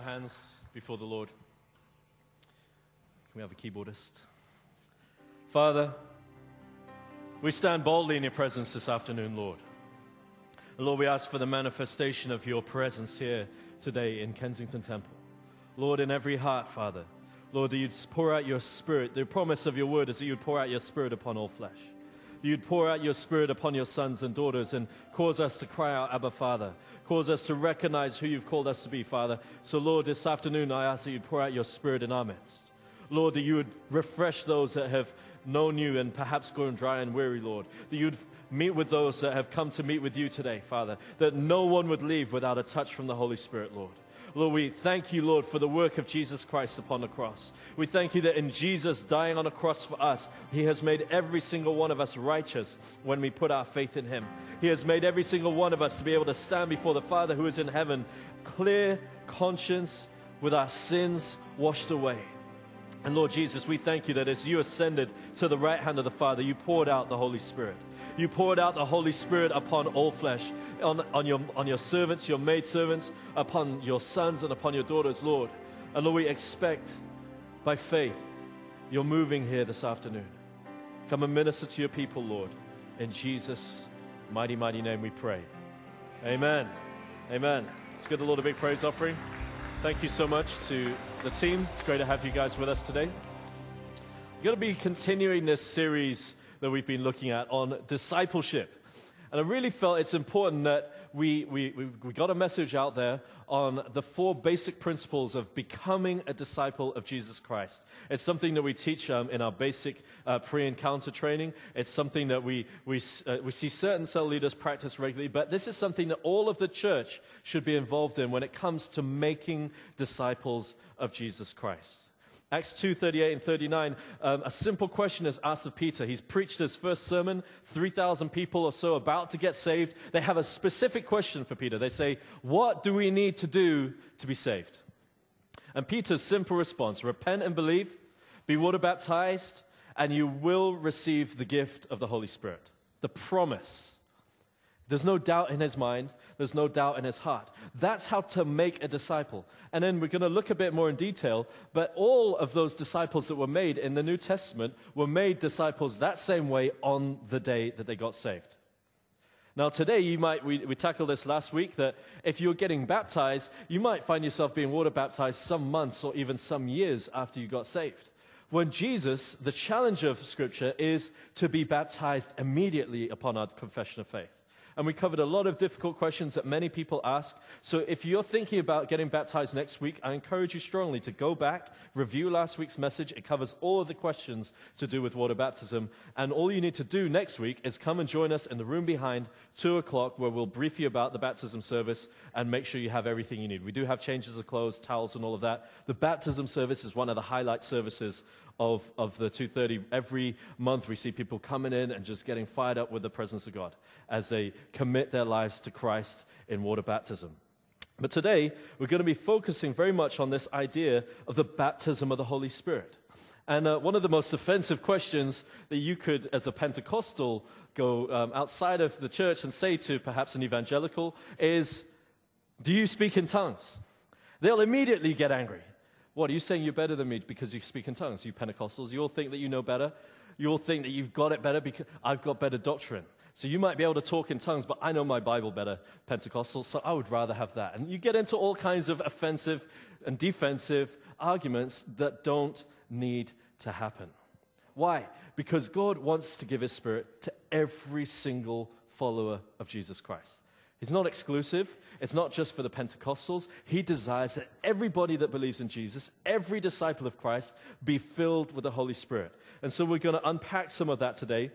our hands before the Lord? Can we have a keyboardist? Father, we stand boldly in your presence this afternoon, Lord. Lord, we ask for the manifestation of your presence here today in Kensington Temple. Lord, in every heart, Father, Lord, that you'd pour out your spirit. The promise of your word is that you'd pour out your spirit upon all flesh. You'd pour out your spirit upon your sons and daughters and cause us to cry out, Abba, Father. Cause us to recognize who you've called us to be, Father. So, Lord, this afternoon I ask that you'd pour out your spirit in our midst. Lord, that you would refresh those that have known you and perhaps grown dry and weary, Lord. That you'd meet with those that have come to meet with you today, Father. That no one would leave without a touch from the Holy Spirit, Lord. Lord, we thank you, Lord, for the work of Jesus Christ upon the cross. We thank you that in Jesus dying on the cross for us, He has made every single one of us righteous when we put our faith in Him. He has made every single one of us to be able to stand before the Father who is in heaven, clear conscience, with our sins washed away. And Lord Jesus, we thank you that as you ascended to the right hand of the Father, you poured out the Holy Spirit. You poured out the Holy Spirit upon all flesh, on, on, your, on your servants, your maidservants, upon your sons, and upon your daughters, Lord. And Lord, we expect by faith you're moving here this afternoon. Come and minister to your people, Lord. In Jesus' mighty, mighty name we pray. Amen. Amen. Let's give the Lord a big praise offering. Thank you so much to the team. It's great to have you guys with us today. We're going to be continuing this series that we've been looking at on discipleship. And I really felt it's important that we, we, we got a message out there on the four basic principles of becoming a disciple of Jesus Christ. It's something that we teach um, in our basic uh, pre encounter training. It's something that we, we, uh, we see certain cell leaders practice regularly, but this is something that all of the church should be involved in when it comes to making disciples of Jesus Christ. Acts 2 38 and 39, um, a simple question is asked of Peter. He's preached his first sermon, 3,000 people or so about to get saved. They have a specific question for Peter. They say, What do we need to do to be saved? And Peter's simple response repent and believe, be water baptized, and you will receive the gift of the Holy Spirit. The promise. There's no doubt in his mind, there's no doubt in his heart. That's how to make a disciple. And then we're going to look a bit more in detail, but all of those disciples that were made in the New Testament were made disciples that same way on the day that they got saved. Now, today, you might, we, we tackled this last week that if you're getting baptized, you might find yourself being water baptized some months or even some years after you got saved. When Jesus, the challenge of Scripture, is to be baptized immediately upon our confession of faith and we covered a lot of difficult questions that many people ask. So if you're thinking about getting baptized next week, I encourage you strongly to go back, review last week's message. It covers all of the questions to do with water baptism. And all you need to do next week is come and join us in the room behind, 2 o'clock, where we'll brief you about the baptism service and make sure you have everything you need. We do have changes of clothes, towels, and all of that. The baptism service is one of the highlight services of, of the 230. Every month we see people coming in and just getting fired up with the presence of God as they commit their lives to Christ in water baptism. But today we're going to be focusing very much on this idea of the baptism of the Holy Spirit. And uh, one of the most offensive questions that you could, as a Pentecostal, go um, outside of the church and say to perhaps an evangelical is, Do you speak in tongues? They'll immediately get angry. What, are you saying you're better than me because you speak in tongues? You Pentecostals, you all think that you know better? You all think that you've got it better because I've got better doctrine. So you might be able to talk in tongues, but I know my Bible better, Pentecostal, so I would rather have that. And you get into all kinds of offensive and defensive arguments that don't need to happen. Why? Because God wants to give His Spirit to every single follower of Jesus Christ. It's not exclusive. It's not just for the Pentecostals. He desires that everybody that believes in Jesus, every disciple of Christ, be filled with the Holy Spirit. And so we're going to unpack some of that today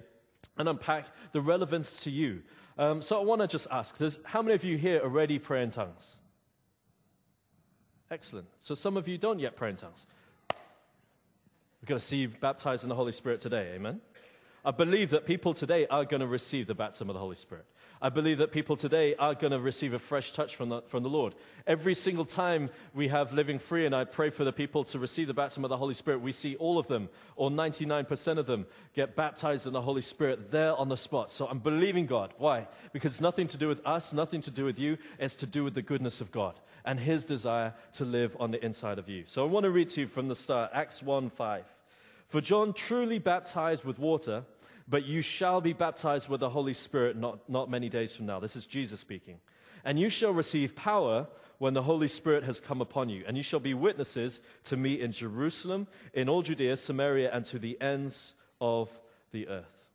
and unpack the relevance to you. Um, so I want to just ask how many of you here already pray in tongues? Excellent. So some of you don't yet pray in tongues. We're going to see you baptized in the Holy Spirit today. Amen. I believe that people today are going to receive the baptism of the Holy Spirit. I believe that people today are going to receive a fresh touch from the, from the Lord. Every single time we have Living Free, and I pray for the people to receive the baptism of the Holy Spirit, we see all of them, or 99% of them, get baptized in the Holy Spirit there on the spot. So I'm believing God. Why? Because it's nothing to do with us, nothing to do with you. It's to do with the goodness of God and His desire to live on the inside of you. So I want to read to you from the start Acts 1 5. For John truly baptized with water but you shall be baptized with the Holy Spirit not, not many days from now. This is Jesus speaking. And you shall receive power when the Holy Spirit has come upon you. And you shall be witnesses to me in Jerusalem, in all Judea, Samaria, and to the ends of the earth.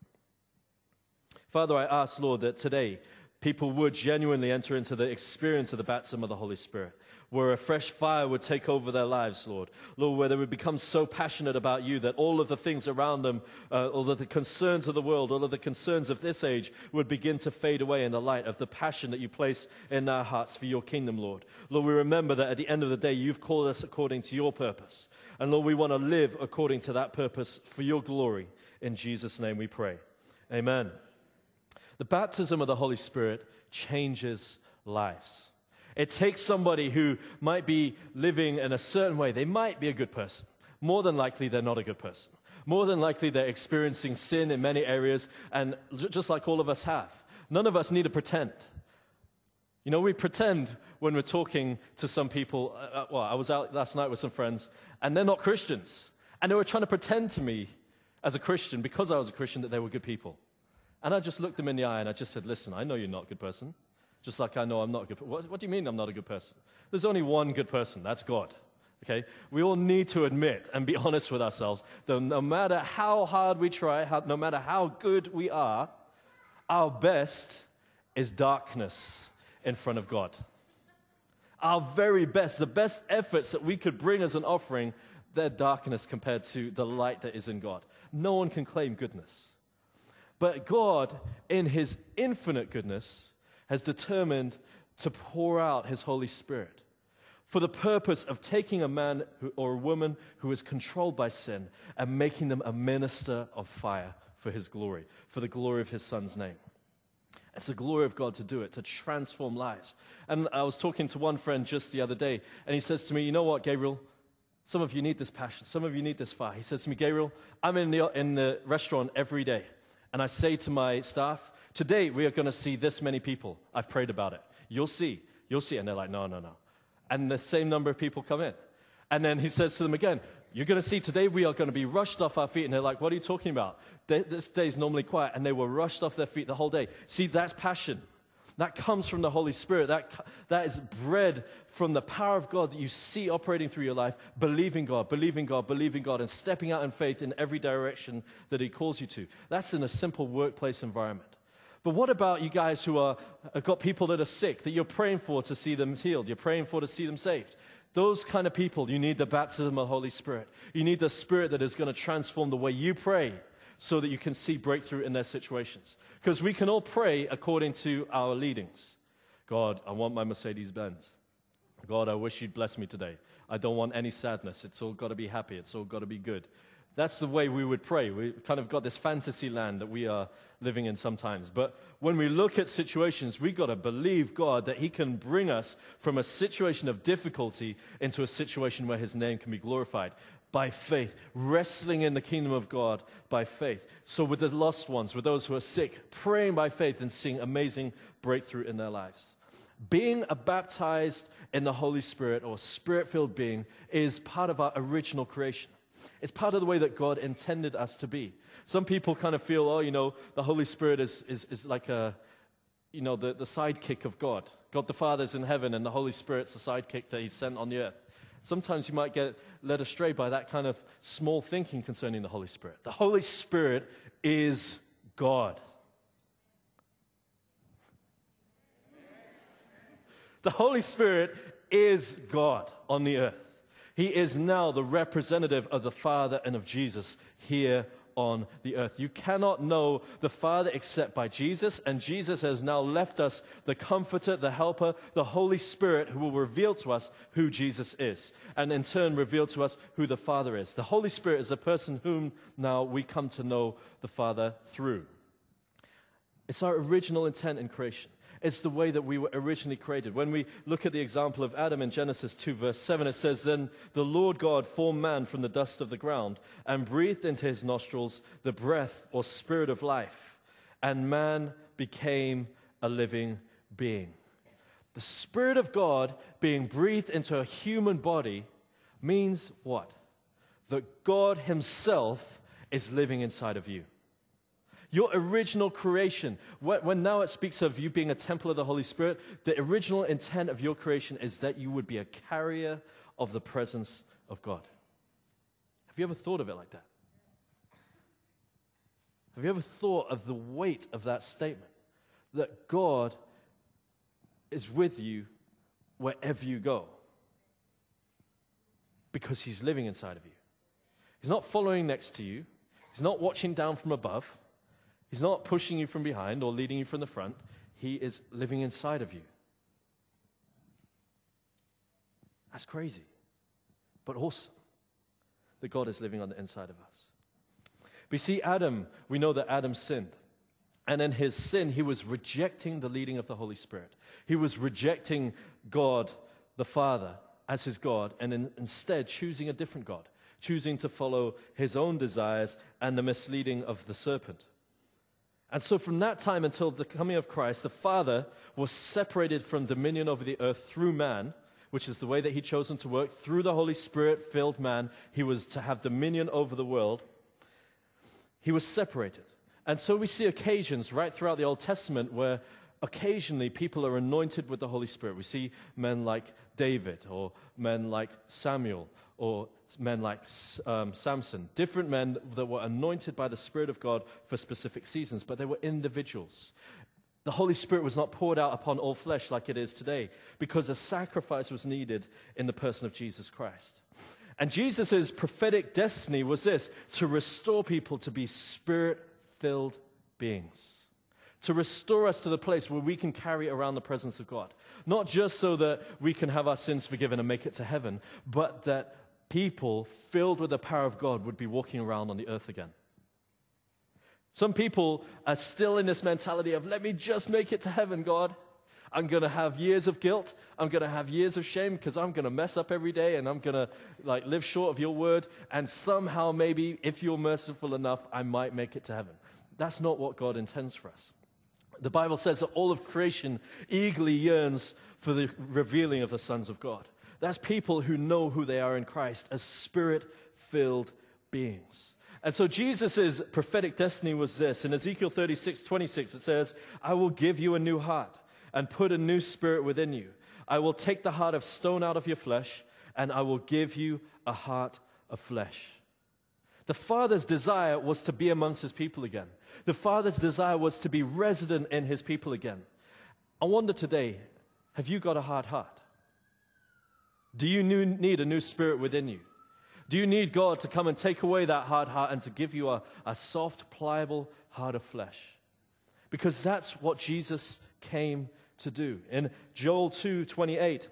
Father, I ask, Lord, that today people would genuinely enter into the experience of the baptism of the Holy Spirit where a fresh fire would take over their lives, Lord. Lord, where they would become so passionate about you that all of the things around them, uh, all of the concerns of the world, all of the concerns of this age would begin to fade away in the light of the passion that you place in our hearts for your kingdom, Lord. Lord, we remember that at the end of the day, you've called us according to your purpose. And Lord, we want to live according to that purpose for your glory. In Jesus' name we pray. Amen. The baptism of the Holy Spirit changes lives. It takes somebody who might be living in a certain way. They might be a good person. More than likely, they're not a good person. More than likely, they're experiencing sin in many areas, and just like all of us have. None of us need to pretend. You know, we pretend when we're talking to some people. Uh, uh well, I was out last night with some friends, and they're not Christians. And they were trying to pretend to me as a Christian, because I was a Christian, that they were good people. And I just looked them in the eye and I just said, Listen, I know you're not a good person. Just like I know I'm not a good what, what do you mean I'm not a good person? There's only one good person, that's God. Okay? We all need to admit and be honest with ourselves that no matter how hard we try, how, no matter how good we are, our best is darkness in front of God. Our very best, the best efforts that we could bring as an offering, they're darkness compared to the light that is in God. No one can claim goodness. But God, in His infinite goodness, has determined to pour out his Holy Spirit for the purpose of taking a man or a woman who is controlled by sin and making them a minister of fire for his glory, for the glory of his son's name. It's the glory of God to do it, to transform lives. And I was talking to one friend just the other day, and he says to me, You know what, Gabriel? Some of you need this passion. Some of you need this fire. He says to me, Gabriel, I'm in the, in the restaurant every day, and I say to my staff, Today, we are going to see this many people. I've prayed about it. You'll see. You'll see. And they're like, no, no, no. And the same number of people come in. And then he says to them again, You're going to see today we are going to be rushed off our feet. And they're like, What are you talking about? This day's normally quiet. And they were rushed off their feet the whole day. See, that's passion. That comes from the Holy Spirit. That, that is bred from the power of God that you see operating through your life, believing God, believing God, believing God, and stepping out in faith in every direction that He calls you to. That's in a simple workplace environment. But what about you guys who are, have got people that are sick that you're praying for to see them healed? You're praying for to see them saved. Those kind of people, you need the baptism of the Holy Spirit. You need the Spirit that is going to transform the way you pray so that you can see breakthrough in their situations. Because we can all pray according to our leadings. God, I want my Mercedes Benz. God, I wish you'd bless me today. I don't want any sadness. It's all got to be happy. It's all got to be good. That's the way we would pray. We kind of got this fantasy land that we are living in sometimes. But when we look at situations, we got to believe God that He can bring us from a situation of difficulty into a situation where His name can be glorified by faith, wrestling in the kingdom of God by faith. So, with the lost ones, with those who are sick, praying by faith and seeing amazing breakthrough in their lives. Being a baptized in the Holy Spirit or spirit filled being is part of our original creation. It's part of the way that God intended us to be. Some people kind of feel, oh, you know, the Holy Spirit is, is, is like a, you know, the, the sidekick of God. God the Father's in heaven and the Holy Spirit's the sidekick that He's sent on the earth. Sometimes you might get led astray by that kind of small thinking concerning the Holy Spirit. The Holy Spirit is God. The Holy Spirit is God on the earth. He is now the representative of the Father and of Jesus here on the earth. You cannot know the Father except by Jesus, and Jesus has now left us the Comforter, the Helper, the Holy Spirit, who will reveal to us who Jesus is, and in turn reveal to us who the Father is. The Holy Spirit is the person whom now we come to know the Father through. It's our original intent in creation. It's the way that we were originally created. When we look at the example of Adam in Genesis 2, verse 7, it says, Then the Lord God formed man from the dust of the ground and breathed into his nostrils the breath or spirit of life, and man became a living being. The Spirit of God being breathed into a human body means what? That God Himself is living inside of you. Your original creation, when now it speaks of you being a temple of the Holy Spirit, the original intent of your creation is that you would be a carrier of the presence of God. Have you ever thought of it like that? Have you ever thought of the weight of that statement? That God is with you wherever you go because He's living inside of you. He's not following next to you, He's not watching down from above. He's not pushing you from behind or leading you from the front. He is living inside of you. That's crazy, but awesome that God is living on the inside of us. We see Adam, we know that Adam sinned. And in his sin, he was rejecting the leading of the Holy Spirit. He was rejecting God the Father as his God and in, instead choosing a different God, choosing to follow his own desires and the misleading of the serpent. And so, from that time until the coming of Christ, the Father was separated from dominion over the earth through man, which is the way that He chosen to work. Through the Holy Spirit filled man, He was to have dominion over the world. He was separated. And so, we see occasions right throughout the Old Testament where occasionally people are anointed with the Holy Spirit. We see men like David, or men like Samuel, or men like um, Samson, different men that were anointed by the Spirit of God for specific seasons, but they were individuals. The Holy Spirit was not poured out upon all flesh like it is today because a sacrifice was needed in the person of Jesus Christ. And Jesus' prophetic destiny was this to restore people to be spirit filled beings to restore us to the place where we can carry around the presence of God. Not just so that we can have our sins forgiven and make it to heaven, but that people filled with the power of God would be walking around on the earth again. Some people are still in this mentality of, let me just make it to heaven, God. I'm going to have years of guilt. I'm going to have years of shame because I'm going to mess up every day and I'm going to like live short of your word. And somehow, maybe, if you're merciful enough, I might make it to heaven. That's not what God intends for us. The Bible says that all of creation eagerly yearns for the revealing of the sons of God. That's people who know who they are in Christ as spirit filled beings. And so Jesus' prophetic destiny was this. In Ezekiel 36, 26, it says, I will give you a new heart and put a new spirit within you. I will take the heart of stone out of your flesh, and I will give you a heart of flesh. The Father's desire was to be amongst his people again. The Father's desire was to be resident in his people again. I wonder today, have you got a hard heart? Do you need a new spirit within you? Do you need God to come and take away that hard heart and to give you a, a soft, pliable heart of flesh? Because that's what Jesus came to do. In Joel 2 28,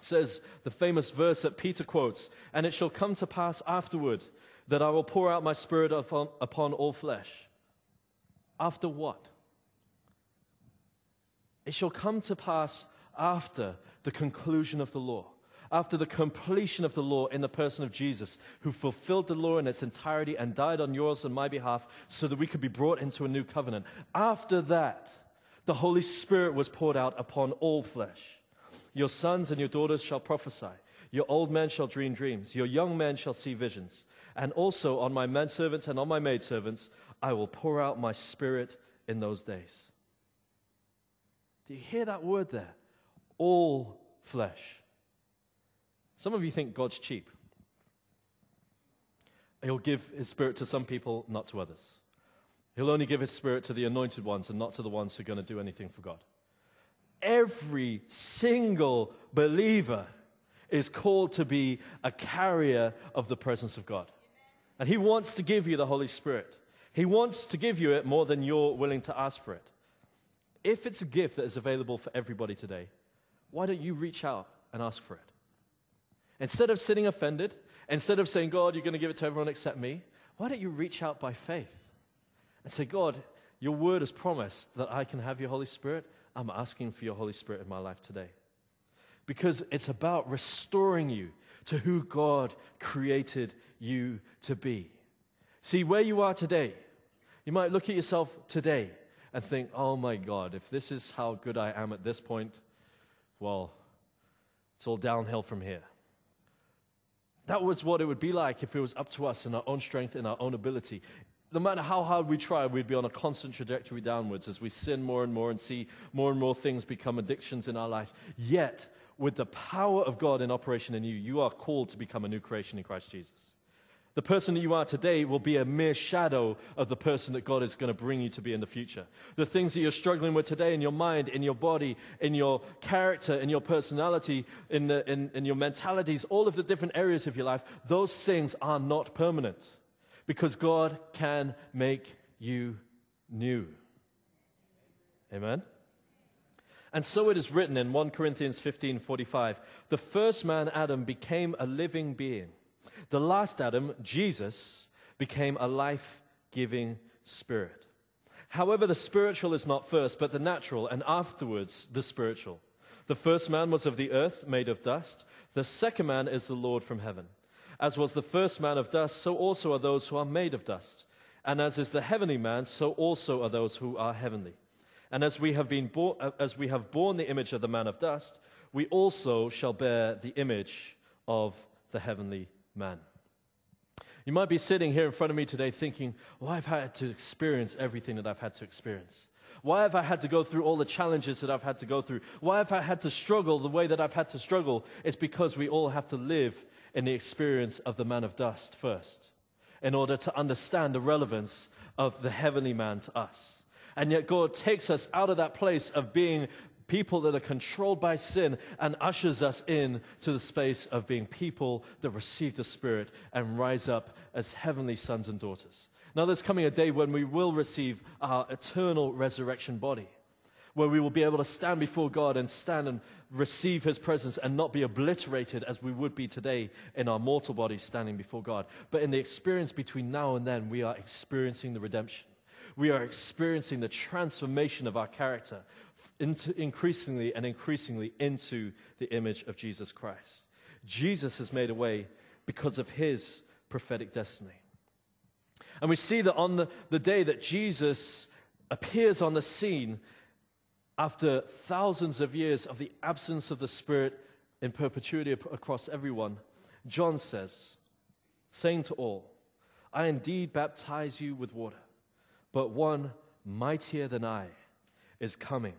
says the famous verse that Peter quotes, and it shall come to pass afterward that I will pour out my spirit upon, upon all flesh. After what? It shall come to pass after the conclusion of the law after the completion of the law in the person of Jesus, who fulfilled the law in its entirety and died on yours and my behalf so that we could be brought into a new covenant. After that, the Holy Spirit was poured out upon all flesh. Your sons and your daughters shall prophesy. Your old men shall dream dreams. Your young men shall see visions. And also on my menservants and on my maidservants, I will pour out my spirit in those days. Do you hear that word there? All flesh. Some of you think God's cheap. He'll give his spirit to some people, not to others. He'll only give his spirit to the anointed ones and not to the ones who are going to do anything for God. Every single believer is called to be a carrier of the presence of God. And He wants to give you the Holy Spirit. He wants to give you it more than you're willing to ask for it. If it's a gift that is available for everybody today, why don't you reach out and ask for it? Instead of sitting offended, instead of saying, God, you're going to give it to everyone except me, why don't you reach out by faith and say, God, your word has promised that I can have your Holy Spirit. I'm asking for your Holy Spirit in my life today. Because it's about restoring you to who God created you to be. See, where you are today, you might look at yourself today and think, oh my God, if this is how good I am at this point, well, it's all downhill from here. That was what it would be like if it was up to us in our own strength and our own ability. No matter how hard we try, we'd be on a constant trajectory downwards as we sin more and more and see more and more things become addictions in our life. Yet, with the power of God in operation in you, you are called to become a new creation in Christ Jesus. The person that you are today will be a mere shadow of the person that God is going to bring you to be in the future. The things that you're struggling with today in your mind, in your body, in your character, in your personality, in, the, in, in your mentalities, all of the different areas of your life, those things are not permanent because God can make you new. Amen? And so it is written in 1 Corinthians 15 45 the first man, Adam, became a living being. The last Adam, Jesus, became a life giving spirit. However, the spiritual is not first, but the natural, and afterwards the spiritual. The first man was of the earth, made of dust. The second man is the Lord from heaven. As was the first man of dust, so also are those who are made of dust. And as is the heavenly man, so also are those who are heavenly. And as we have, been born, uh, as we have borne the image of the man of dust, we also shall bear the image of the heavenly man. You might be sitting here in front of me today thinking, why have I had to experience everything that I've had to experience? Why have I had to go through all the challenges that I've had to go through? Why have I had to struggle the way that I've had to struggle? It's because we all have to live in the experience of the man of dust first in order to understand the relevance of the heavenly man to us. And yet, God takes us out of that place of being people that are controlled by sin, and ushers us in to the space of being people that receive the Spirit and rise up as heavenly sons and daughters. Now, there's coming a day when we will receive our eternal resurrection body, where we will be able to stand before God and stand and receive His presence and not be obliterated as we would be today in our mortal bodies standing before God. But in the experience between now and then, we are experiencing the redemption. We are experiencing the transformation of our character into increasingly and increasingly into the image of Jesus Christ. Jesus has made a way because of his prophetic destiny. And we see that on the, the day that Jesus appears on the scene after thousands of years of the absence of the Spirit in perpetuity across everyone, John says, saying to all, I indeed baptize you with water, but one mightier than I is coming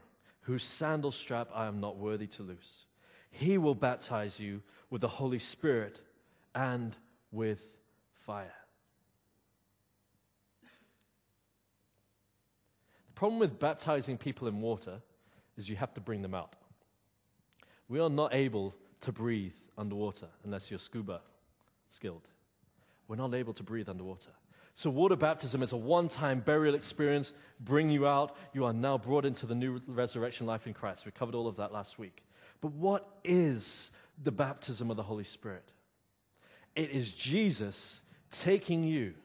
whose sandal strap I am not worthy to loose. He will baptize you with the Holy Spirit and with fire. The problem with baptizing people in water is you have to bring them out. We are not able to breathe underwater unless you're scuba skilled. We're not able to breathe underwater. So, water baptism is a one time burial experience, bring you out. You are now brought into the new resurrection life in Christ. We covered all of that last week. But what is the baptism of the Holy Spirit? It is Jesus taking you,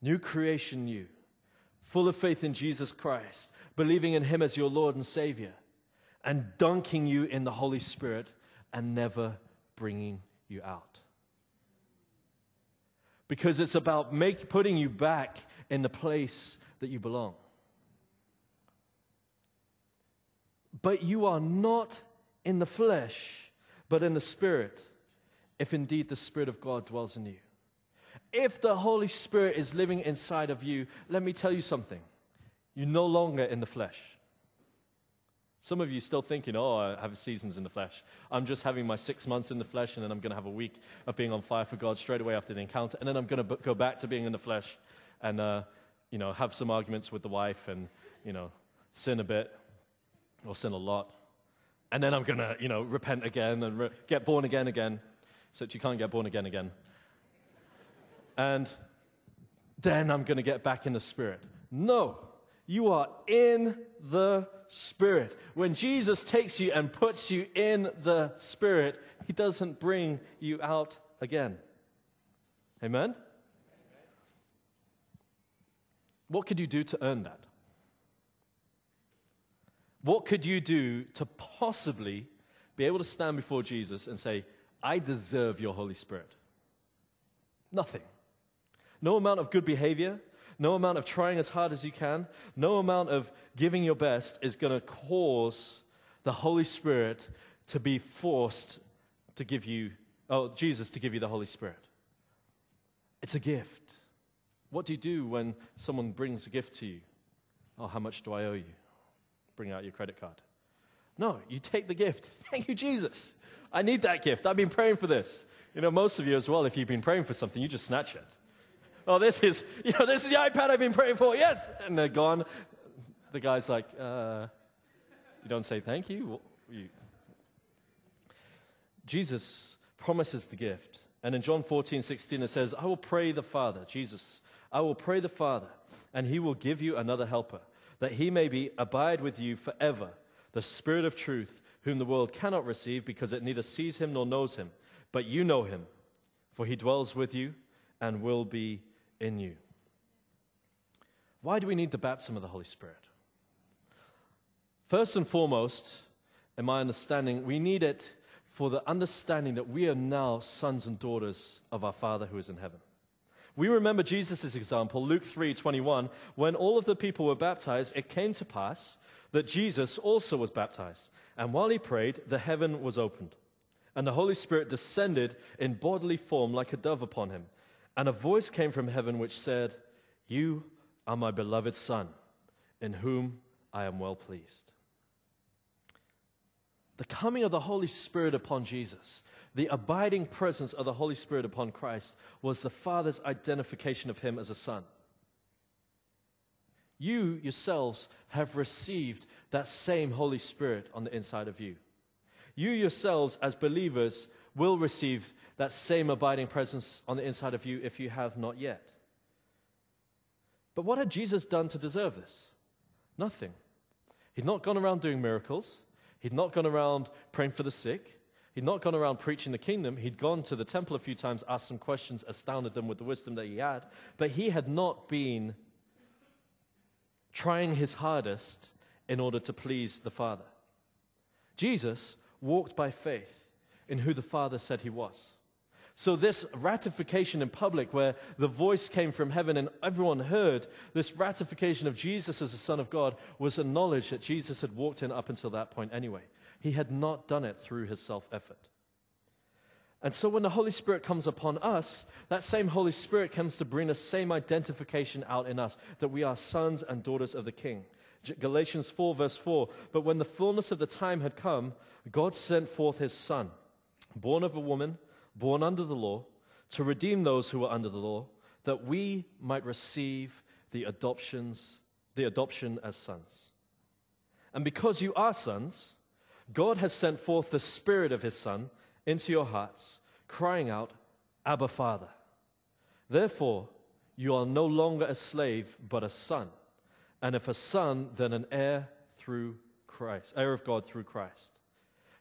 new creation you, full of faith in Jesus Christ, believing in Him as your Lord and Savior, and dunking you in the Holy Spirit and never bringing you out because it's about make, putting you back in the place that you belong. But you are not in the flesh, but in the Spirit, if indeed the Spirit of God dwells in you. If the Holy Spirit is living inside of you, let me tell you something. You're no longer in the flesh. Some of you still thinking, oh, I have seasons in the flesh. I'm just having my six months in the flesh, and then I'm going to have a week of being on fire for God straight away after the encounter, and then I'm going to go back to being in the flesh and, uh, you know, have some arguments with the wife and, you know, sin a bit or sin a lot. And then I'm going to, you know, repent again and re- get born again again, so that you can't get born again again. and then I'm going to get back in the Spirit. No, you are in the Spirit. When Jesus takes you and puts you in the Spirit, He doesn't bring you out again. Amen? What could you do to earn that? What could you do to possibly be able to stand before Jesus and say, I deserve your Holy Spirit? Nothing. No amount of good behavior, no amount of trying as hard as you can, no amount of giving your best is going to cause the Holy Spirit to be forced to give you, oh, Jesus to give you the Holy Spirit. It's a gift. What do you do when someone brings a gift to you? Oh, how much do I owe you? Bring out your credit card. No, you take the gift. Thank you, Jesus. I need that gift. I've been praying for this. You know, most of you as well, if you've been praying for something, you just snatch it. Oh, this is, you know, this is the iPad I've been praying for. Yes. And they're gone. The guy's like, uh, you don't say thank you? you? Jesus promises the gift. And in John 14, 16, it says, I will pray the Father, Jesus, I will pray the Father, and he will give you another helper, that he may be abide with you forever, the Spirit of truth, whom the world cannot receive because it neither sees him nor knows him. But you know him, for he dwells with you and will be in you. Why do we need the baptism of the Holy Spirit? First and foremost, in my understanding, we need it for the understanding that we are now sons and daughters of our Father who is in heaven. We remember Jesus' example, Luke 3 21. When all of the people were baptized, it came to pass that Jesus also was baptized. And while he prayed, the heaven was opened, and the Holy Spirit descended in bodily form like a dove upon him. And a voice came from heaven which said, You are my beloved Son, in whom I am well pleased. The coming of the Holy Spirit upon Jesus the abiding presence of the Holy Spirit upon Christ was the Father's identification of him as a son. You yourselves have received that same Holy Spirit on the inside of you. You yourselves, as believers, will receive that same abiding presence on the inside of you if you have not yet. But what had Jesus done to deserve this? Nothing. He'd not gone around doing miracles, he'd not gone around praying for the sick, He'd not gone around preaching the kingdom. He'd gone to the temple a few times, asked some questions, astounded them with the wisdom that he had. But he had not been trying his hardest in order to please the Father. Jesus walked by faith in who the Father said he was. So, this ratification in public, where the voice came from heaven and everyone heard, this ratification of Jesus as the Son of God was a knowledge that Jesus had walked in up until that point anyway. He had not done it through his self effort. And so when the Holy Spirit comes upon us, that same Holy Spirit comes to bring the same identification out in us that we are sons and daughters of the King. Galatians 4, verse 4 But when the fullness of the time had come, God sent forth his Son, born of a woman, born under the law, to redeem those who were under the law, that we might receive the adoptions, the adoption as sons. And because you are sons, God has sent forth the Spirit of His Son into your hearts, crying out, Abba, Father. Therefore, you are no longer a slave, but a son. And if a son, then an heir through Christ, heir of God through Christ.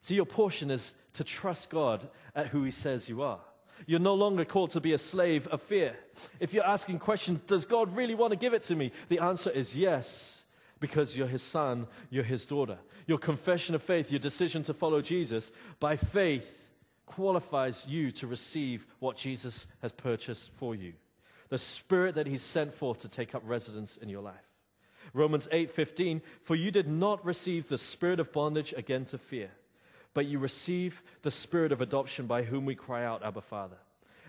So your portion is to trust God at who He says you are. You're no longer called to be a slave of fear. If you're asking questions, does God really want to give it to me? The answer is yes because you're his son, you're his daughter. Your confession of faith, your decision to follow Jesus, by faith qualifies you to receive what Jesus has purchased for you. The spirit that he's sent forth to take up residence in your life. Romans 8:15 For you did not receive the spirit of bondage again to fear, but you receive the spirit of adoption by whom we cry out Abba Father.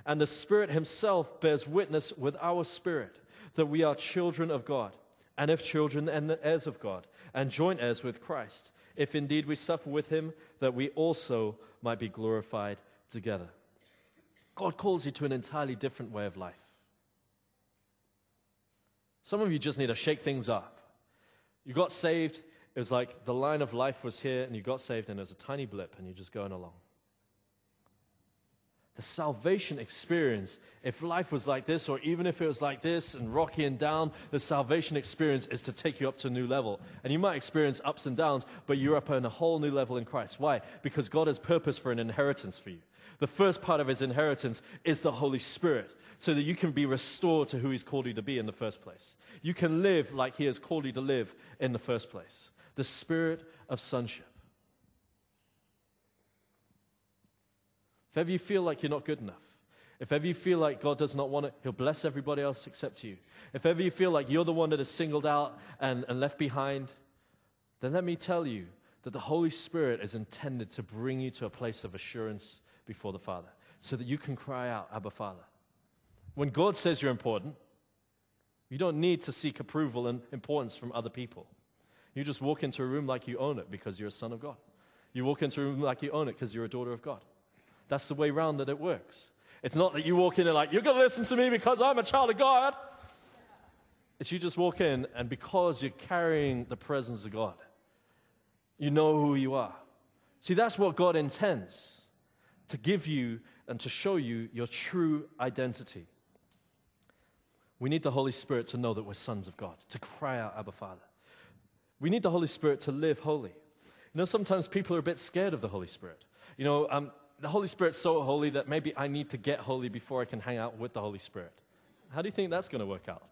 And the spirit himself bears witness with our spirit that we are children of God and if children and heirs of God, and joint heirs with Christ, if indeed we suffer with him, that we also might be glorified together. God calls you to an entirely different way of life. Some of you just need to shake things up. You got saved, it was like the line of life was here, and you got saved, and there's a tiny blip, and you're just going along. The salvation experience, if life was like this, or even if it was like this and rocky and down, the salvation experience is to take you up to a new level. And you might experience ups and downs, but you're up on a whole new level in Christ. Why? Because God has purpose for an inheritance for you. The first part of his inheritance is the Holy Spirit, so that you can be restored to who he's called you to be in the first place. You can live like he has called you to live in the first place. The spirit of sonship. If ever you feel like you're not good enough, if ever you feel like God does not want it, He'll bless everybody else except you. If ever you feel like you're the one that is singled out and, and left behind, then let me tell you that the Holy Spirit is intended to bring you to a place of assurance before the Father so that you can cry out, Abba, Father. When God says you're important, you don't need to seek approval and importance from other people. You just walk into a room like you own it because you're a son of God. You walk into a room like you own it because you're a daughter of God. That's the way round that it works. It's not that you walk in and like, you're going to listen to me because I'm a child of God. It's you just walk in and because you're carrying the presence of God, you know who you are. See, that's what God intends to give you and to show you your true identity. We need the Holy Spirit to know that we're sons of God, to cry out, Abba, Father. We need the Holy Spirit to live holy. You know, sometimes people are a bit scared of the Holy Spirit. You know, um, the Holy Spirit's so holy that maybe I need to get holy before I can hang out with the Holy Spirit. How do you think that's going to work out?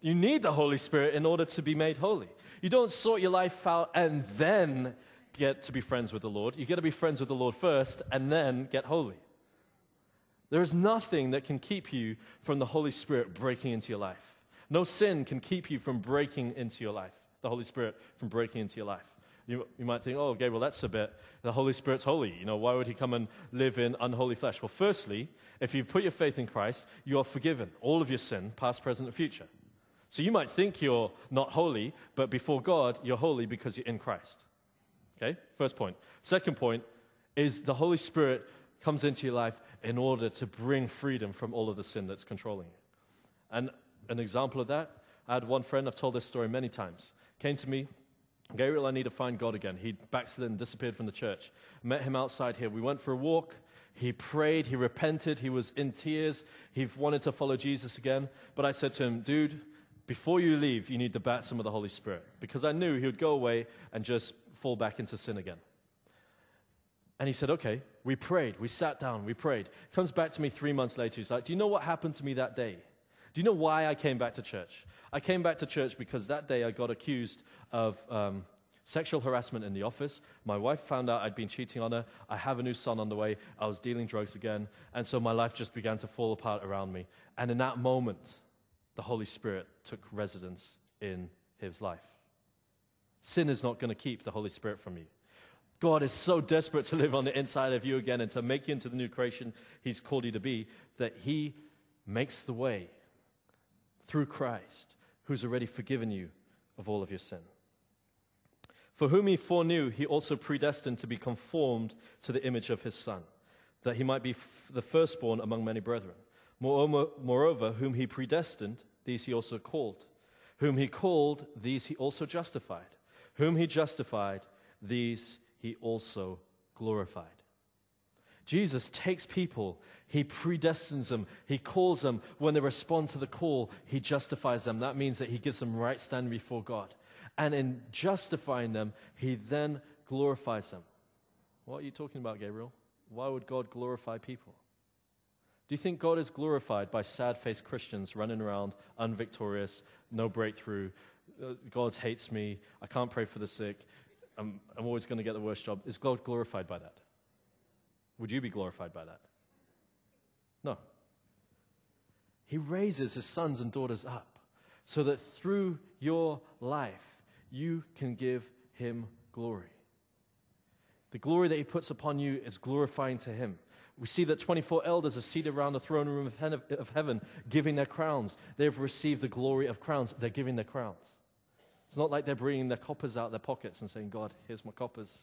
You need the Holy Spirit in order to be made holy. You don't sort your life out and then get to be friends with the Lord. You get to be friends with the Lord first and then get holy. There is nothing that can keep you from the Holy Spirit breaking into your life. No sin can keep you from breaking into your life, the Holy Spirit from breaking into your life. You, you might think, oh, Gabriel, that's a bit, the Holy Spirit's holy. You know, why would he come and live in unholy flesh? Well, firstly, if you put your faith in Christ, you are forgiven. All of your sin, past, present, and future. So you might think you're not holy, but before God, you're holy because you're in Christ. Okay? First point. Second point is the Holy Spirit comes into your life in order to bring freedom from all of the sin that's controlling you. And an example of that, I had one friend, I've told this story many times, came to me Gabriel, I need to find God again. He backslid and disappeared from the church. Met him outside here. We went for a walk. He prayed. He repented. He was in tears. He wanted to follow Jesus again. But I said to him, dude, before you leave, you need the baptism of the Holy Spirit. Because I knew he would go away and just fall back into sin again. And he said, okay. We prayed. We sat down. We prayed. Comes back to me three months later. He's like, do you know what happened to me that day? Do you know why I came back to church? I came back to church because that day I got accused of um, sexual harassment in the office. My wife found out I'd been cheating on her. I have a new son on the way. I was dealing drugs again. And so my life just began to fall apart around me. And in that moment, the Holy Spirit took residence in his life. Sin is not going to keep the Holy Spirit from you. God is so desperate to live on the inside of you again and to make you into the new creation He's called you to be that He makes the way through Christ, who's already forgiven you of all of your sin. For whom he foreknew, he also predestined to be conformed to the image of his Son, that he might be f- the firstborn among many brethren. Moreover, whom he predestined, these he also called. Whom he called, these he also justified. Whom he justified, these he also glorified. Jesus takes people, he predestines them, he calls them. When they respond to the call, he justifies them. That means that he gives them right standing before God. And in justifying them, he then glorifies them. What are you talking about, Gabriel? Why would God glorify people? Do you think God is glorified by sad faced Christians running around unvictorious, no breakthrough? Uh, God hates me. I can't pray for the sick. I'm, I'm always going to get the worst job. Is God glorified by that? Would you be glorified by that? No. He raises his sons and daughters up so that through your life you can give him glory. The glory that he puts upon you is glorifying to him. We see that 24 elders are seated around the throne room of heaven, giving their crowns. They've received the glory of crowns. They're giving their crowns. It's not like they're bringing their coppers out of their pockets and saying, God, here's my coppers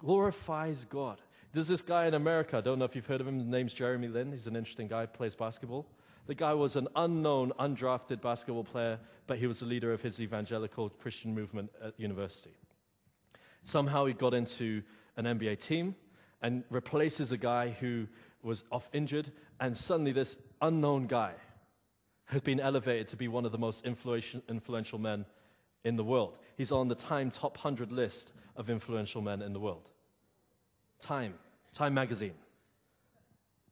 glorifies God. There's this guy in America, I don't know if you've heard of him, his name's Jeremy Lin. He's an interesting guy, plays basketball. The guy was an unknown, undrafted basketball player, but he was the leader of his evangelical Christian movement at university. Somehow he got into an NBA team, and replaces a guy who was off injured, and suddenly this unknown guy has been elevated to be one of the most influential men in the world. He's on the Time top 100 list of influential men in the world. Time, Time magazine.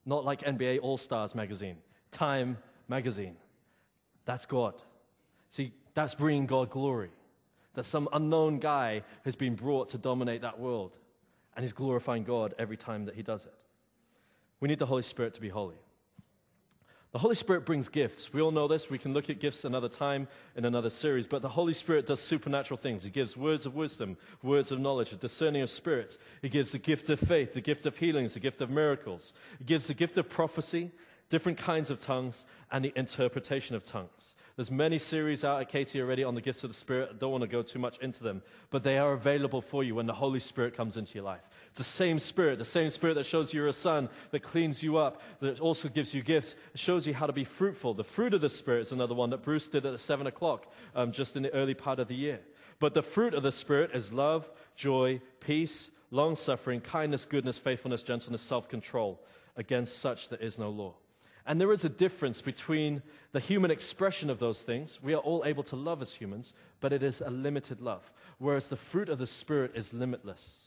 Not like NBA All Stars magazine, Time magazine. That's God. See, that's bringing God glory. That some unknown guy has been brought to dominate that world, and he's glorifying God every time that he does it. We need the Holy Spirit to be holy. The Holy Spirit brings gifts. We all know this. We can look at gifts another time in another series. But the Holy Spirit does supernatural things. He gives words of wisdom, words of knowledge, a discerning of spirits. He gives the gift of faith, the gift of healings, the gift of miracles. He gives the gift of prophecy, different kinds of tongues, and the interpretation of tongues. There's many series out at KT already on the gifts of the Spirit. I don't want to go too much into them, but they are available for you when the Holy Spirit comes into your life. It's the same Spirit, the same Spirit that shows you're a son, that cleans you up, that also gives you gifts, shows you how to be fruitful. The fruit of the Spirit is another one that Bruce did at 7 o'clock, um, just in the early part of the year. But the fruit of the Spirit is love, joy, peace, long suffering, kindness, goodness, faithfulness, gentleness, self control. Against such there is no law. And there is a difference between the human expression of those things. We are all able to love as humans, but it is a limited love. Whereas the fruit of the Spirit is limitless.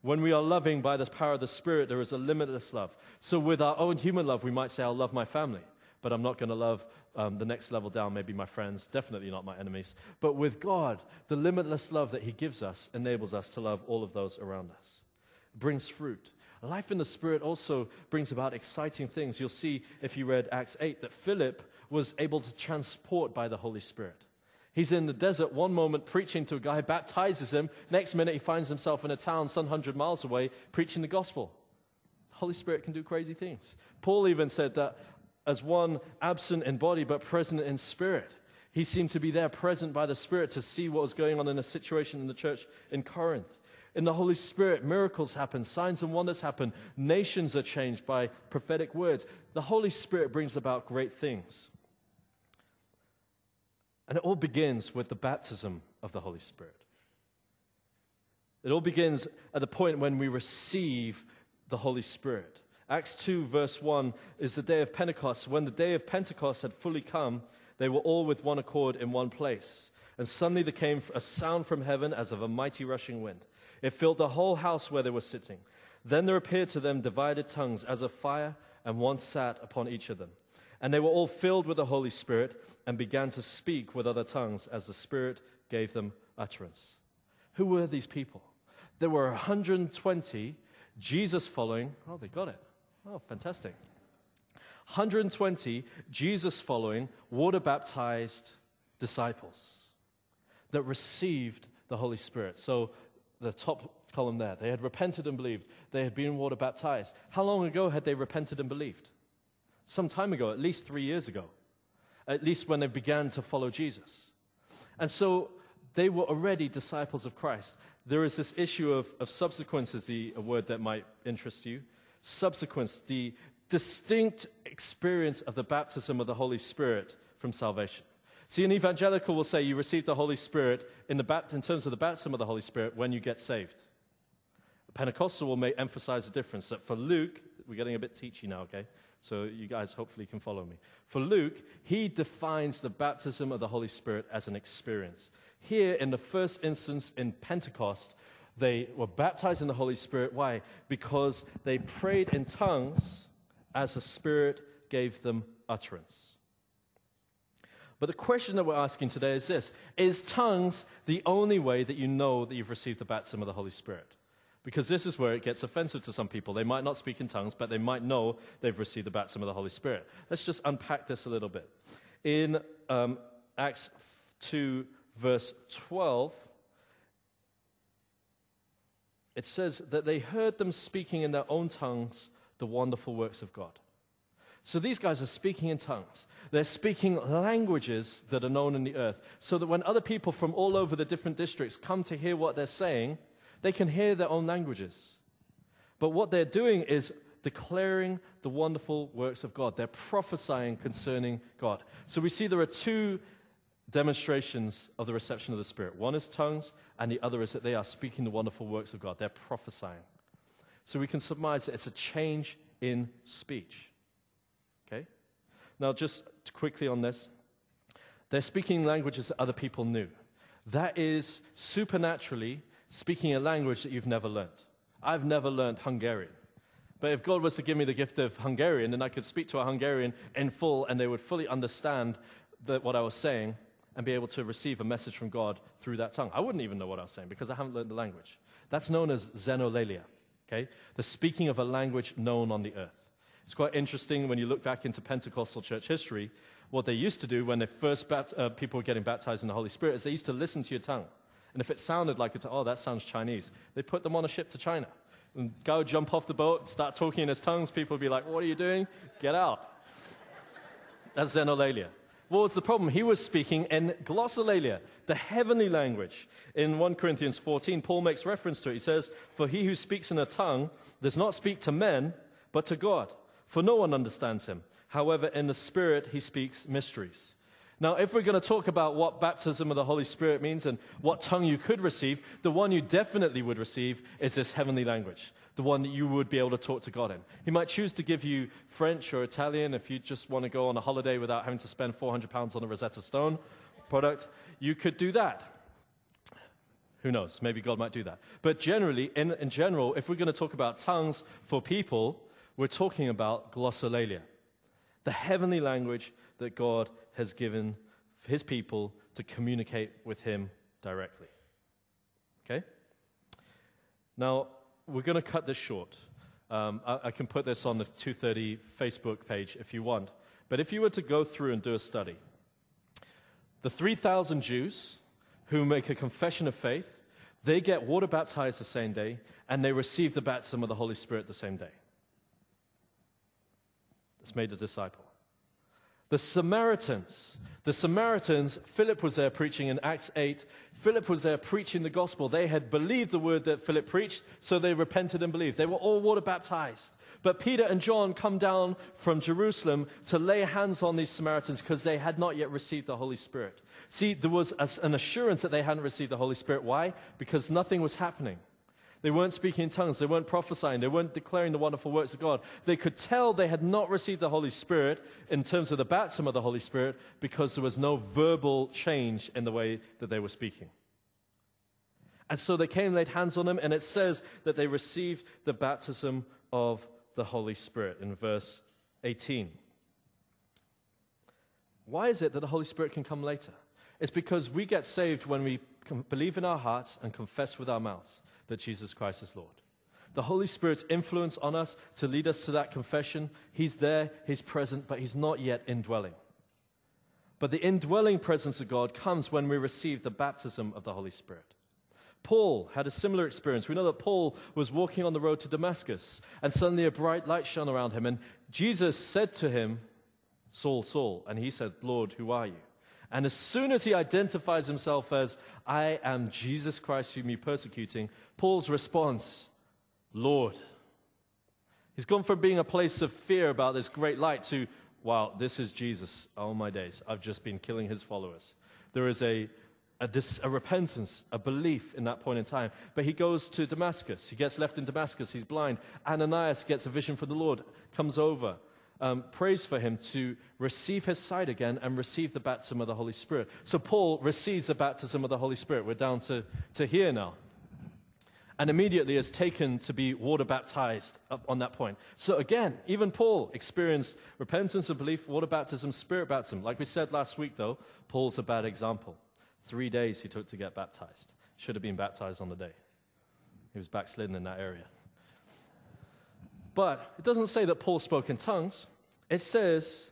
When we are loving by the power of the Spirit, there is a limitless love. So, with our own human love, we might say, I'll love my family, but I'm not going to love um, the next level down, maybe my friends, definitely not my enemies. But with God, the limitless love that He gives us enables us to love all of those around us. It brings fruit. Life in the Spirit also brings about exciting things. You'll see if you read Acts 8 that Philip was able to transport by the Holy Spirit. He's in the desert one moment preaching to a guy, baptizes him. Next minute, he finds himself in a town some hundred miles away preaching the gospel. The Holy Spirit can do crazy things. Paul even said that as one absent in body but present in spirit. He seemed to be there present by the Spirit to see what was going on in a situation in the church in Corinth. In the Holy Spirit, miracles happen, signs and wonders happen, nations are changed by prophetic words. The Holy Spirit brings about great things. And it all begins with the baptism of the Holy Spirit. It all begins at the point when we receive the Holy Spirit. Acts 2, verse 1 is the day of Pentecost. When the day of Pentecost had fully come, they were all with one accord in one place. And suddenly there came a sound from heaven as of a mighty rushing wind it filled the whole house where they were sitting. Then there appeared to them divided tongues as of fire, and one sat upon each of them. And they were all filled with the Holy Spirit and began to speak with other tongues as the Spirit gave them utterance. Who were these people? There were 120 Jesus following. Oh, they got it. Oh, fantastic. 120 Jesus following, water baptized disciples that received the Holy Spirit. So the top column there. They had repented and believed. They had been water baptized. How long ago had they repented and believed? Some time ago, at least three years ago, at least when they began to follow Jesus. And so they were already disciples of Christ. There is this issue of, of subsequence, is the, a word that might interest you. Subsequence, the distinct experience of the baptism of the Holy Spirit from salvation. See, an evangelical will say you receive the Holy Spirit in, the in terms of the baptism of the Holy Spirit when you get saved. A Pentecostal will may emphasize the difference that for Luke, we're getting a bit teachy now, okay? So you guys hopefully can follow me. For Luke, he defines the baptism of the Holy Spirit as an experience. Here, in the first instance in Pentecost, they were baptized in the Holy Spirit. Why? Because they prayed in tongues as the Spirit gave them utterance. But the question that we're asking today is this Is tongues the only way that you know that you've received the baptism of the Holy Spirit? Because this is where it gets offensive to some people. They might not speak in tongues, but they might know they've received the baptism of the Holy Spirit. Let's just unpack this a little bit. In um, Acts 2, verse 12, it says that they heard them speaking in their own tongues the wonderful works of God. So these guys are speaking in tongues. They're speaking languages that are known in the earth, so that when other people from all over the different districts come to hear what they're saying, they can hear their own languages. But what they're doing is declaring the wonderful works of God. They're prophesying concerning God. So we see there are two demonstrations of the reception of the Spirit one is tongues, and the other is that they are speaking the wonderful works of God. They're prophesying. So we can surmise that it's a change in speech. Now, just quickly on this they're speaking languages that other people knew. That is supernaturally speaking a language that you've never learned. I've never learned Hungarian. But if God was to give me the gift of Hungarian, then I could speak to a Hungarian in full and they would fully understand the, what I was saying and be able to receive a message from God through that tongue. I wouldn't even know what I was saying because I haven't learned the language. That's known as xenolalia, okay? The speaking of a language known on the earth. It's quite interesting when you look back into Pentecostal church history. What they used to do when they first bat, uh, people were getting baptized in the Holy Spirit is they used to listen to your tongue. And if it sounded like it's, oh, that sounds Chinese, they put them on a ship to China. And go jump off the boat, start talking in his tongues. People would be like, what are you doing? Get out. That's xenolalia. What was the problem? He was speaking in glossolalia, the heavenly language. In 1 Corinthians 14, Paul makes reference to it. He says, For he who speaks in a tongue does not speak to men, but to God, for no one understands him. However, in the Spirit, he speaks mysteries. Now, if we're going to talk about what baptism of the Holy Spirit means and what tongue you could receive, the one you definitely would receive is this heavenly language, the one that you would be able to talk to God in. He might choose to give you French or Italian if you just want to go on a holiday without having to spend 400 pounds on a Rosetta Stone product. You could do that. Who knows? Maybe God might do that. But generally, in, in general, if we're going to talk about tongues for people, we're talking about glossolalia, the heavenly language that God has given his people to communicate with him directly. Okay? Now, we're going to cut this short. Um, I, I, can put this on the 230 Facebook page if you want. But if you were to go through and do a study, the 3,000 Jews who make a confession of faith, they get water baptized the same day, and they receive the baptism of the Holy Spirit the same day. That's made a disciple. The Samaritans. The Samaritans, Philip was there preaching in Acts 8. Philip was there preaching the gospel. They had believed the word that Philip preached, so they repented and believed. They were all water baptized. But Peter and John come down from Jerusalem to lay hands on these Samaritans because they had not yet received the Holy Spirit. See, there was an assurance that they hadn't received the Holy Spirit. Why? Because nothing was happening. They weren't speaking in tongues. They weren't prophesying. They weren't declaring the wonderful works of God. They could tell they had not received the Holy Spirit in terms of the baptism of the Holy Spirit because there was no verbal change in the way that they were speaking. And so they came, laid hands on them, and it says that they received the baptism of the Holy Spirit in verse 18. Why is it that the Holy Spirit can come later? It's because we get saved when we believe in our hearts and confess with our mouths that Jesus Christ is Lord. The Holy Spirit's influence on us to lead us to that confession, He's there, He's present, but He's not yet indwelling. But the indwelling presence of God comes when we receive the baptism of the Holy Spirit. Paul had a similar experience. We know that Paul was walking on the road to Damascus, and suddenly a bright light shone around him. And Jesus said to him, Saul, Saul. And he said, Lord, who are you? And as soon as he identifies himself as, I am Jesus Christ whom you're persecuting, Paul's response, Lord. He's gone from being a place of fear about this great light to, wow, this is Jesus all my days. I've just been killing his followers. There is a, a, dis, a, repentance, a belief in that point in time. But he goes to Damascus. He gets left in Damascus. He's blind. Ananias gets a vision from the Lord, comes over um, prays for him to receive his sight again and receive the baptism of the Holy Spirit. So Paul receives the baptism of the Holy Spirit. We're down to, to here now. And immediately is taken to be water baptized on that point. So again, even Paul experienced repentance and belief, water baptism, spirit baptism. Like we said last week, though, Paul's a bad example. Three days he took to get baptized. Should have been baptized on the day. He was backslidden in that area. But it doesn't say that Paul spoke in tongues it says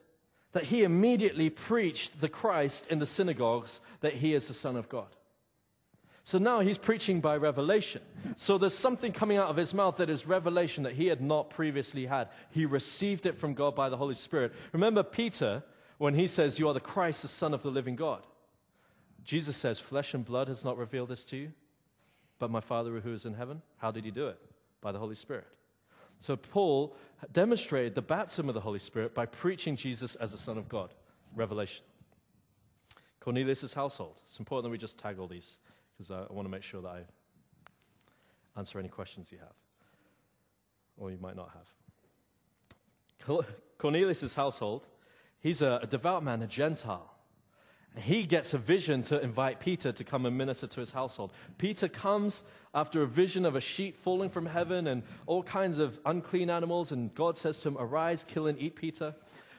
that he immediately preached the Christ in the synagogues that he is the Son of God. So now he's preaching by revelation. So there's something coming out of his mouth that is revelation that he had not previously had. He received it from God by the Holy Spirit. Remember Peter when he says, You are the Christ, the Son of the living God. Jesus says, Flesh and blood has not revealed this to you, but my Father who is in heaven. How did he do it? By the Holy Spirit. So Paul demonstrated the baptism of the Holy Spirit by preaching Jesus as the Son of God. Revelation. Cornelius' household. It's important that we just tag all these because I, I want to make sure that I answer any questions you have. or you might not have. Cornelius' household, he's a, a devout man, a Gentile. He gets a vision to invite Peter to come and minister to his household. Peter comes after a vision of a sheep falling from heaven and all kinds of unclean animals, and God says to him, Arise, kill and eat Peter.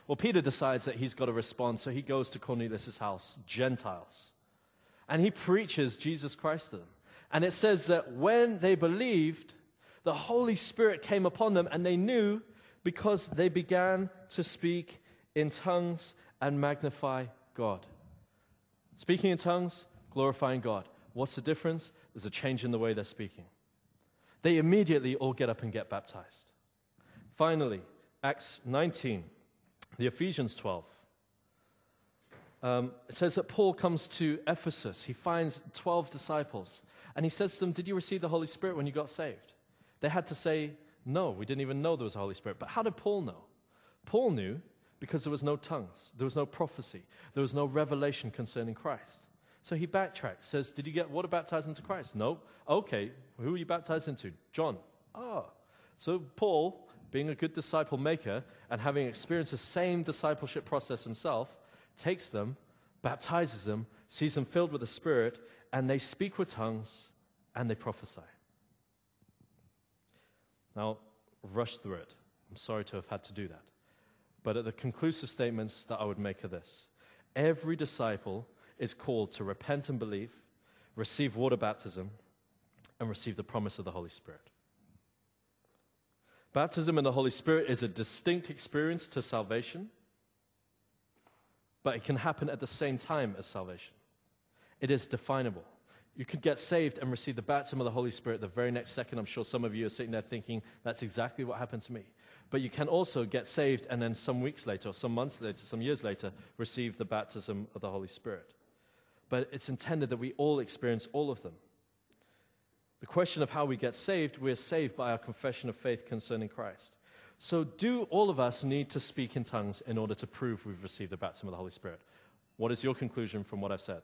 Well, Peter decides that he's got to respond, so he goes to Cornelius' house, Gentiles, and he preaches Jesus Christ to them. And it says that when they believed, the Holy Spirit came upon them, and they knew because they began to speak in tongues and magnify God. Speaking in tongues, glorifying God. What's the difference? There's a change in the way they're speaking. They immediately all get up and get baptized. Finally, Acts 19, the Ephesians 12. Um, it says that Paul comes to Ephesus. He finds 12 disciples. And he says to them, Did you receive the Holy Spirit when you got saved? They had to say, No, we didn't even know there was a Holy Spirit. But how did Paul know? Paul knew because there was no tongues, there was no prophecy, there was no revelation concerning Christ. So he backtracks, says, Did you get water baptized into Christ? No. Okay, who were you baptized into? John. Ah. So Paul, being a good disciple maker and having experienced the same discipleship process himself, takes them, baptizes them, sees them filled with the Spirit, and they speak with tongues and they prophesy. Now, rush through it. I'm sorry to have had to do that. But at the conclusive statements that I would make of this every disciple is called to repent and believe, receive water baptism, and receive the promise of the Holy Spirit. Baptism in the Holy Spirit is a distinct experience to salvation, but it can happen at the same time as salvation. It is definable. You could get saved and receive the baptism of the Holy Spirit the very next second. I'm sure some of you are sitting there thinking, that's exactly what happened to me. But you can also get saved and then some weeks later, or some months later, some years later, receive the baptism of the Holy Spirit. But it's intended that we all experience all of them. The question of how we get saved, we're saved by our confession of faith concerning Christ. So, do all of us need to speak in tongues in order to prove we've received the baptism of the Holy Spirit? What is your conclusion from what I've said?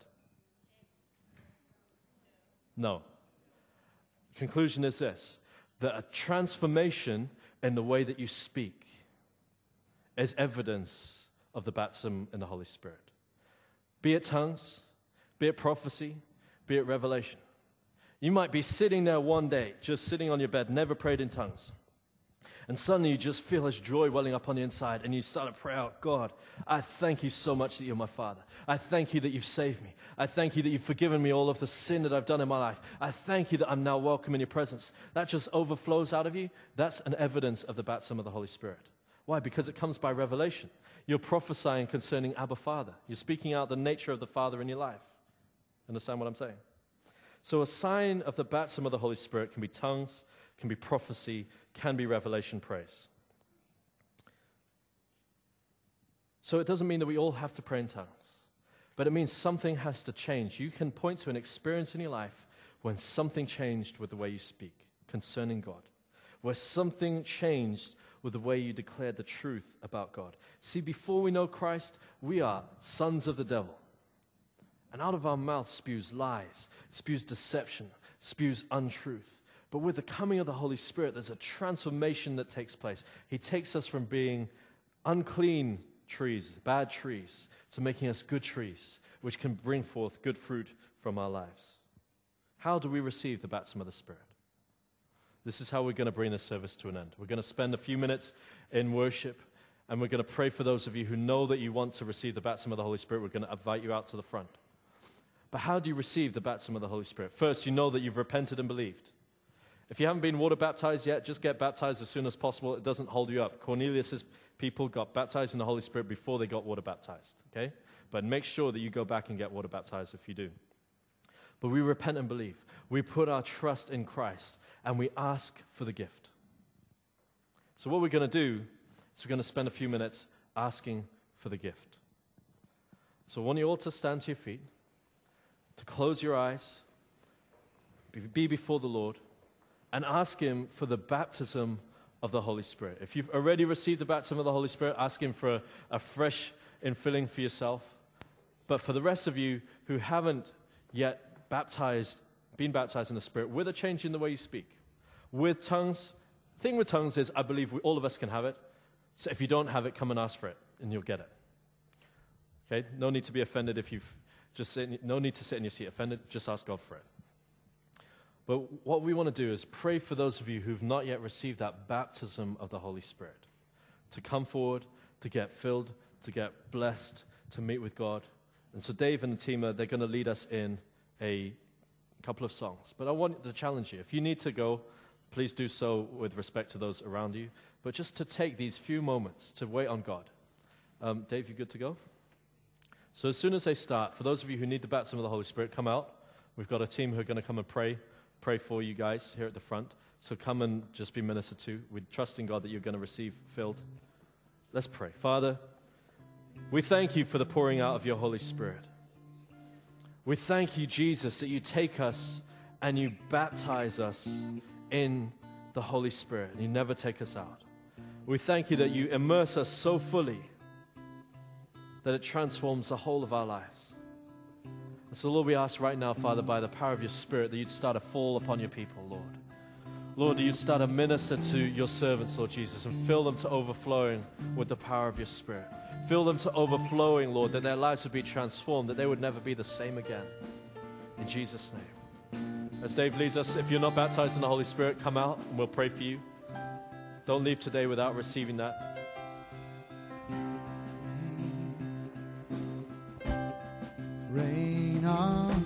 No. Conclusion is this that a transformation in the way that you speak is evidence of the baptism in the Holy Spirit. Be it tongues, be it prophecy, be it revelation. You might be sitting there one day, just sitting on your bed, never prayed in tongues. And suddenly you just feel this joy welling up on the inside, and you start to pray out, God, I thank you so much that you're my Father. I thank you that you've saved me. I thank you that you've forgiven me all of the sin that I've done in my life. I thank you that I'm now welcome in your presence. That just overflows out of you. That's an evidence of the baptism of the Holy Spirit. Why? Because it comes by revelation. You're prophesying concerning Abba Father. You're speaking out the nature of the Father in your life. Understand what I'm saying? So, a sign of the baptism of the Holy Spirit can be tongues, can be prophecy, can be revelation praise. So it doesn't mean that we all have to pray in tongues, but it means something has to change. You can point to an experience in your life when something changed with the way you speak concerning God, where something changed with the way you declared the truth about God. See, before we know Christ, we are sons of the devil. And out of our mouth spews lies, spews deception, spews untruth. But with the coming of the Holy Spirit, there's a transformation that takes place. He takes us from being unclean trees, bad trees, to making us good trees, which can bring forth good fruit from our lives. How do we receive the baptism of the Spirit? This is how we're going to bring this service to an end. We're going to spend a few minutes in worship, and we're going to pray for those of you who know that you want to receive the baptism of the Holy Spirit. We're going to invite you out to the front. But how do you receive the baptism of the Holy Spirit? First, you know that you've repented and believed. If you haven't been water baptized yet, just get baptized as soon as possible. It doesn't hold you up. Cornelius' people got baptized in the Holy Spirit before they got water baptized, okay? But make sure that you go back and get water baptized if you do. But we repent and believe. We put our trust in Christ and we ask for the gift. So, what we're going to do is we're going to spend a few minutes asking for the gift. So, I want you all to stand to your feet, to close your eyes, be before the Lord and ask Him for the baptism of the Holy Spirit. If you've already received the baptism of the Holy Spirit, ask Him for a, a fresh infilling for yourself. But for the rest of you who haven't yet baptized, been baptized in the Spirit, with a change in the way you speak, with tongues thing with tongues is, I believe we, all of us can have it. So if you don't have it, come and ask for it, and you'll get it. Okay? No need to be offended if you've just sit, no need to sit in your seat offended. Just ask God for it. But what we want to do is pray for those of you who've not yet received that baptism of the Holy Spirit to come forward, to get filled, to get blessed, to meet with God. And so Dave and the team are they're going to lead us in a couple of songs. But I want to challenge you. If you need to go, please do so with respect to those around you. But just to take these few moments to wait on God. Um, Dave, you good to go? So as soon as they start, for those of you who need the baptism of the Holy Spirit, come out. We've got a team who are going to come and pray, pray for you guys here at the front. So come and just be ministered to. We trust in God that you're going to receive filled. Let's pray. Father, we thank you for the pouring out of your Holy Spirit. We thank you, Jesus, that you take us and you baptize us in the Holy Spirit you never take us out. We thank you that you immerse us so fully that it transforms the whole of our lives. And so, Lord, we ask right now, Father, by the power of your Spirit, that you'd start to fall upon your people, Lord. Lord, that you'd start to minister to your servants, Lord Jesus, and fill them to overflowing with the power of your Spirit. Fill them to overflowing, Lord, that their lives would be transformed, that they would never be the same again. In Jesus' name. As Dave leads us, if you're not baptized in the Holy Spirit, come out and we'll pray for you. Don't leave today without receiving that. Rain on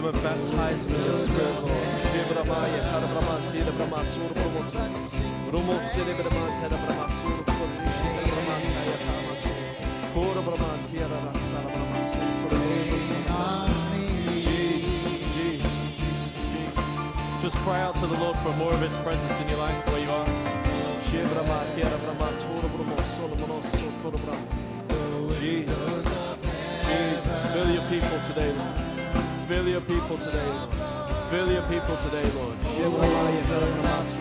Take them and baptize them in your spirit, Lord. Just cry out to the Lord for more of His presence in your life where you are. Jesus. Jesus, fill your people today, Lord. Fill your people today, Lord. Fill your people today, Lord. Shebramaya karamramatu.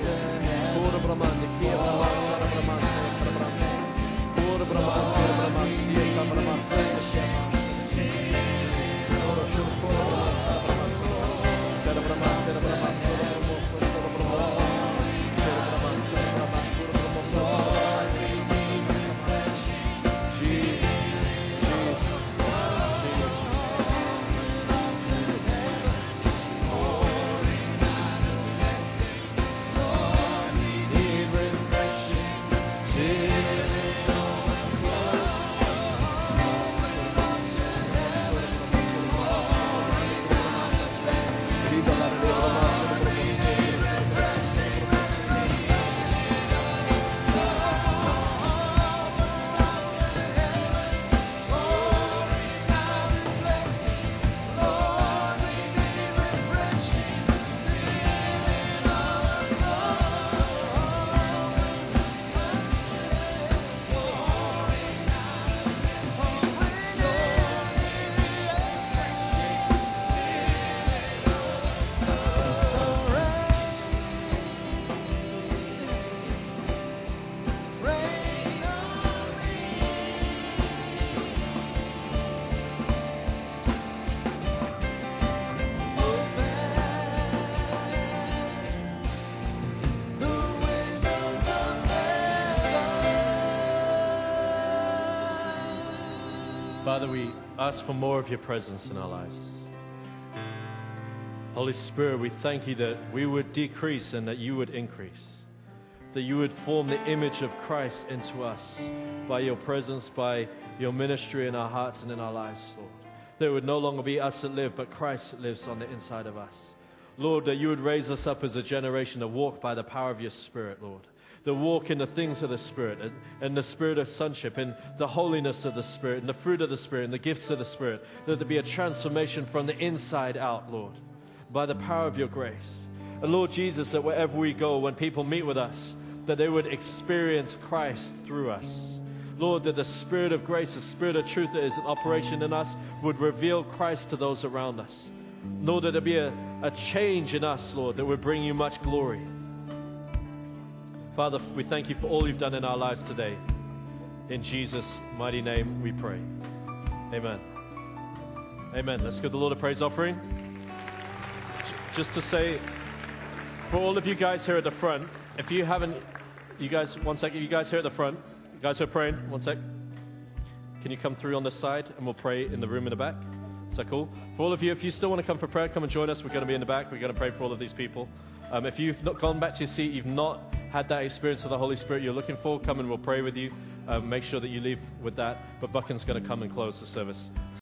Father, we ask for more of your presence in our lives. Holy Spirit, we thank you that we would decrease and that you would increase. That you would form the image of Christ into us by your presence, by your ministry in our hearts and in our lives, Lord. That it would no longer be us that live, but Christ that lives on the inside of us. Lord, that you would raise us up as a generation to walk by the power of your Spirit, Lord. To walk in the things of the Spirit and, and the Spirit of sonship and the holiness of the Spirit and the fruit of the Spirit and the gifts of the Spirit. That there be a transformation from the inside out, Lord, by the power of your grace. And Lord Jesus, that wherever we go, when people meet with us, that they would experience Christ through us. Lord, that the Spirit of grace, the Spirit of truth that is in operation in us, would reveal Christ to those around us. Lord, that there be a, a change in us, Lord, that would bring you much glory. Father, we thank you for all you've done in our lives today. In Jesus' mighty name we pray. Amen. Amen. Let's give the Lord a praise offering. Just to say, for all of you guys here at the front, if you haven't, you guys, one second, you guys here at the front, you guys who are praying, one sec. Can you come through on this side and we'll pray in the room in the back? That cool? For all of you, if you still want to come for prayer, come and join us. We're going to be in the back. We're going to pray for all of these people. Um, if you've not gone back to your seat, you've not had that experience of the Holy Spirit you're looking for, come and we'll pray with you. Um, make sure that you leave with that. But Buchan's going to come and close the service.